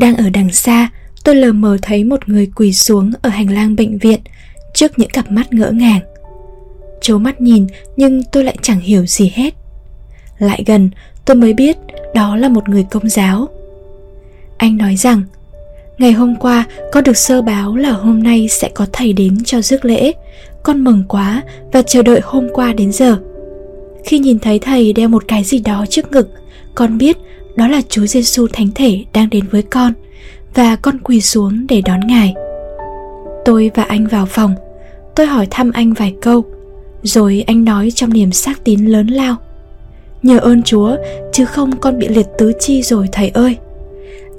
Đang ở đằng xa, tôi lờ mờ thấy một người quỳ xuống ở hành lang bệnh viện trước những cặp mắt ngỡ ngàng. Chố mắt nhìn nhưng tôi lại chẳng hiểu gì hết. Lại gần, tôi mới biết đó là một người công giáo. Anh nói rằng, ngày hôm qua con được sơ báo là hôm nay sẽ có thầy đến cho rước lễ. Con mừng quá và chờ đợi hôm qua đến giờ. Khi nhìn thấy thầy đeo một cái gì đó trước ngực, con biết đó là Chúa Giêsu Thánh Thể đang đến với con và con quỳ xuống để đón Ngài. Tôi và anh vào phòng, tôi hỏi thăm anh vài câu, rồi anh nói trong niềm xác tín lớn lao. Nhờ ơn Chúa, chứ không con bị liệt tứ chi rồi thầy ơi.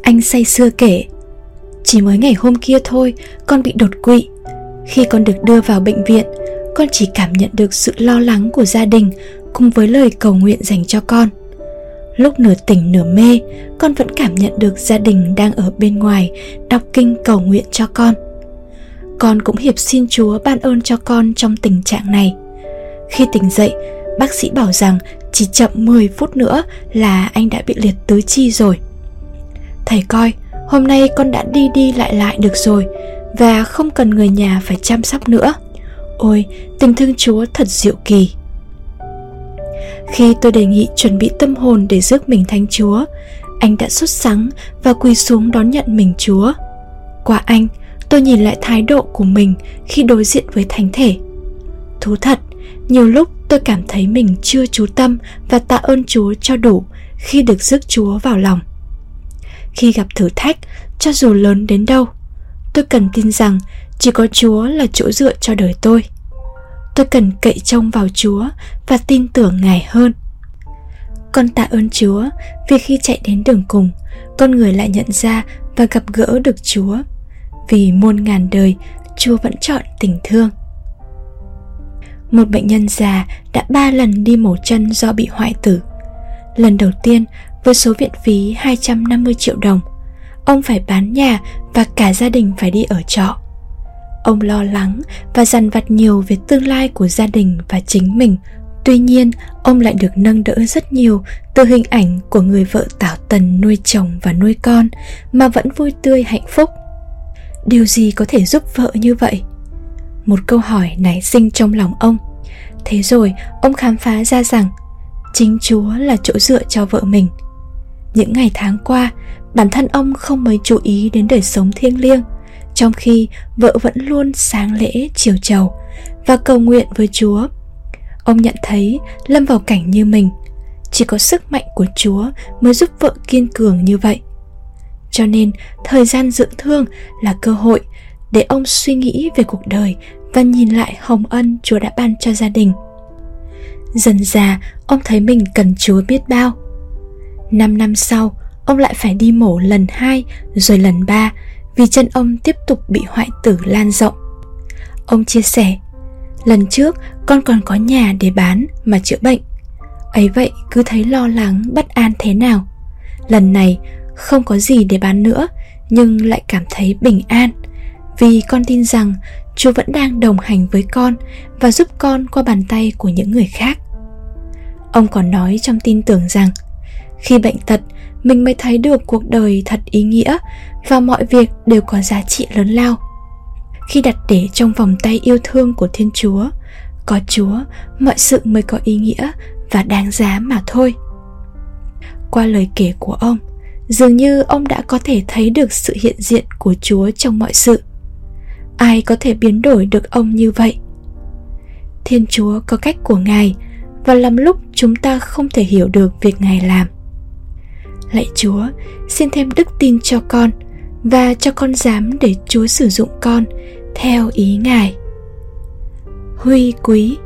Anh say sưa kể, chỉ mới ngày hôm kia thôi, con bị đột quỵ. Khi con được đưa vào bệnh viện, con chỉ cảm nhận được sự lo lắng của gia đình cùng với lời cầu nguyện dành cho con – lúc nửa tỉnh nửa mê, con vẫn cảm nhận được gia đình đang ở bên ngoài, đọc kinh cầu nguyện cho con. Con cũng hiệp xin chúa ban ơn cho con trong tình trạng này. Khi tỉnh dậy, bác sĩ bảo rằng chỉ chậm 10 phút nữa là anh đã bị liệt tứ chi rồi. Thầy coi, hôm nay con đã đi đi lại lại được rồi và không cần người nhà phải chăm sóc nữa. Ôi, tình thương chúa thật diệu kỳ khi tôi đề nghị chuẩn bị tâm hồn để rước mình thánh Chúa, anh đã xuất sắng và quỳ xuống đón nhận mình Chúa. Qua anh, tôi nhìn lại thái độ của mình khi đối diện với thánh thể. Thú thật, nhiều lúc tôi cảm thấy mình chưa chú tâm và tạ ơn Chúa cho đủ khi được rước Chúa vào lòng. Khi gặp thử thách, cho dù lớn đến đâu, tôi cần tin rằng chỉ có Chúa là chỗ dựa cho đời tôi tôi cần cậy trông vào Chúa và tin tưởng Ngài hơn. Con tạ ơn Chúa vì khi chạy đến đường cùng, con người lại nhận ra và gặp gỡ được Chúa. Vì muôn ngàn đời, Chúa vẫn chọn tình thương. Một bệnh nhân già đã ba lần đi mổ chân do bị hoại tử. Lần đầu tiên với số viện phí 250 triệu đồng, ông phải bán nhà và cả gia đình phải đi ở trọ ông lo lắng và dằn vặt nhiều về tương lai của gia đình và chính mình. Tuy nhiên, ông lại được nâng đỡ rất nhiều từ hình ảnh của người vợ tảo tần nuôi chồng và nuôi con mà vẫn vui tươi hạnh phúc. Điều gì có thể giúp vợ như vậy? Một câu hỏi nảy sinh trong lòng ông. Thế rồi, ông khám phá ra rằng chính chúa là chỗ dựa cho vợ mình. Những ngày tháng qua, bản thân ông không mấy chú ý đến đời sống thiêng liêng trong khi vợ vẫn luôn sáng lễ chiều chầu và cầu nguyện với Chúa. Ông nhận thấy lâm vào cảnh như mình, chỉ có sức mạnh của Chúa mới giúp vợ kiên cường như vậy. Cho nên, thời gian dưỡng thương là cơ hội để ông suy nghĩ về cuộc đời và nhìn lại hồng ân Chúa đã ban cho gia đình. Dần già, ông thấy mình cần Chúa biết bao. Năm năm sau, ông lại phải đi mổ lần hai rồi lần ba vì chân ông tiếp tục bị hoại tử lan rộng. Ông chia sẻ, lần trước con còn có nhà để bán mà chữa bệnh. Ấy vậy cứ thấy lo lắng, bất an thế nào. Lần này không có gì để bán nữa nhưng lại cảm thấy bình an vì con tin rằng Chúa vẫn đang đồng hành với con và giúp con qua bàn tay của những người khác. Ông còn nói trong tin tưởng rằng khi bệnh tật mình mới thấy được cuộc đời thật ý nghĩa và mọi việc đều có giá trị lớn lao. Khi đặt để trong vòng tay yêu thương của thiên chúa, có chúa, mọi sự mới có ý nghĩa và đáng giá mà thôi. Qua lời kể của ông, dường như ông đã có thể thấy được sự hiện diện của chúa trong mọi sự. Ai có thể biến đổi được ông như vậy? Thiên chúa có cách của ngài và lắm lúc chúng ta không thể hiểu được việc ngài làm. Lạy Chúa, xin thêm đức tin cho con và cho con dám để Chúa sử dụng con theo ý Ngài. Huy Quý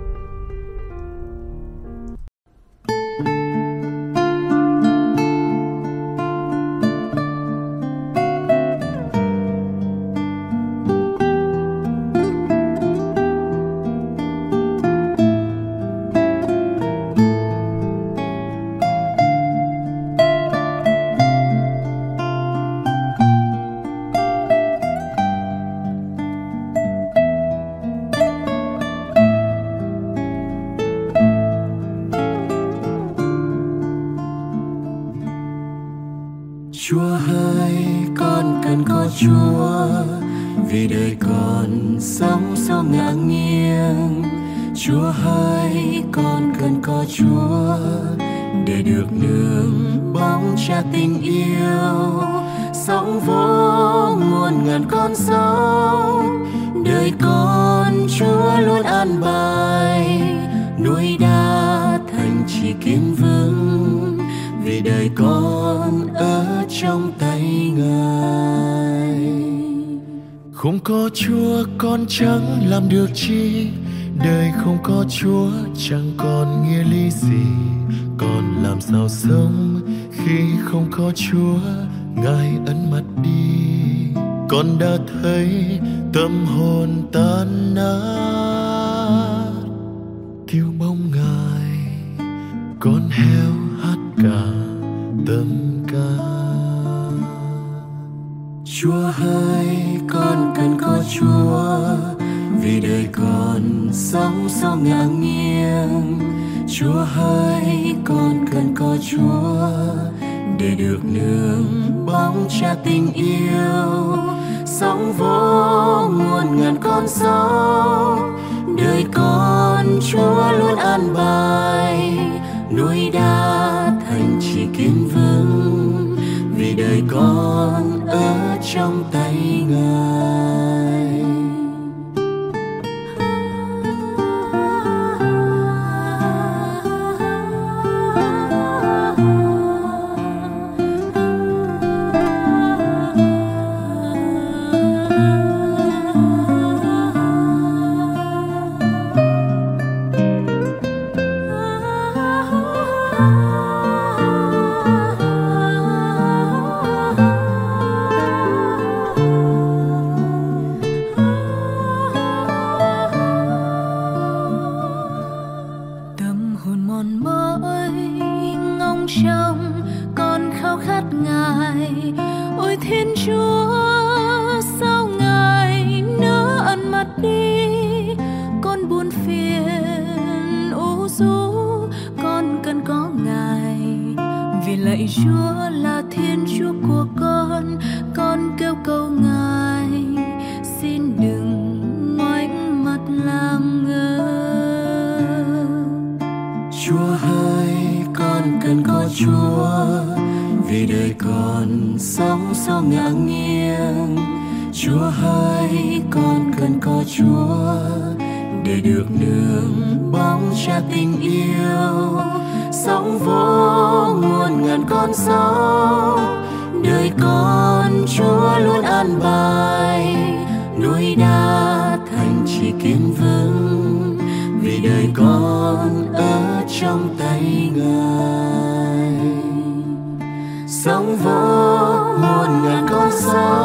Chúa hỡi con cần có Chúa để được nương bóng cha tình yêu. Sóng vô muôn ngàn con sóng đời con Chúa luôn an bài. Núi đá thành chỉ kiên vững, vì đời con ở trong tay ngài. Không có chúa, con chẳng làm được chi đời không có chúa, chẳng còn nghĩa lý gì. Còn làm sao sống khi không có chúa? Ngài ấn mặt đi. Con đã thấy tâm hồn tan nát. Thiếu bóng ngài, con heo hát cả tâm ca. Chúa hỡi ngang sao nghiêng chúa hỡi con cần có chúa để được nương bóng cha tình yêu. Sóng vô muôn ngàn con sóng đời con chúa luôn an bài. Núi đá thành chỉ kiên vững vì đời con ở trong tay. Vì chúa là thiên chúa của con con kêu cầu ngài, xin đừng ngoảnh mặt làm ngơ. Chúa ơi, con cần có Chúa, vì đời con sống sao ngã nghiêng Chúa ơi, con cần có Chúa, để được nương bóng cha tình yêu con sóng đời con Chúa luôn an bài. Núi đá thành chỉ kiên vững, vì đời con ở trong tay ngài. Sống vô muôn ngàn con sóng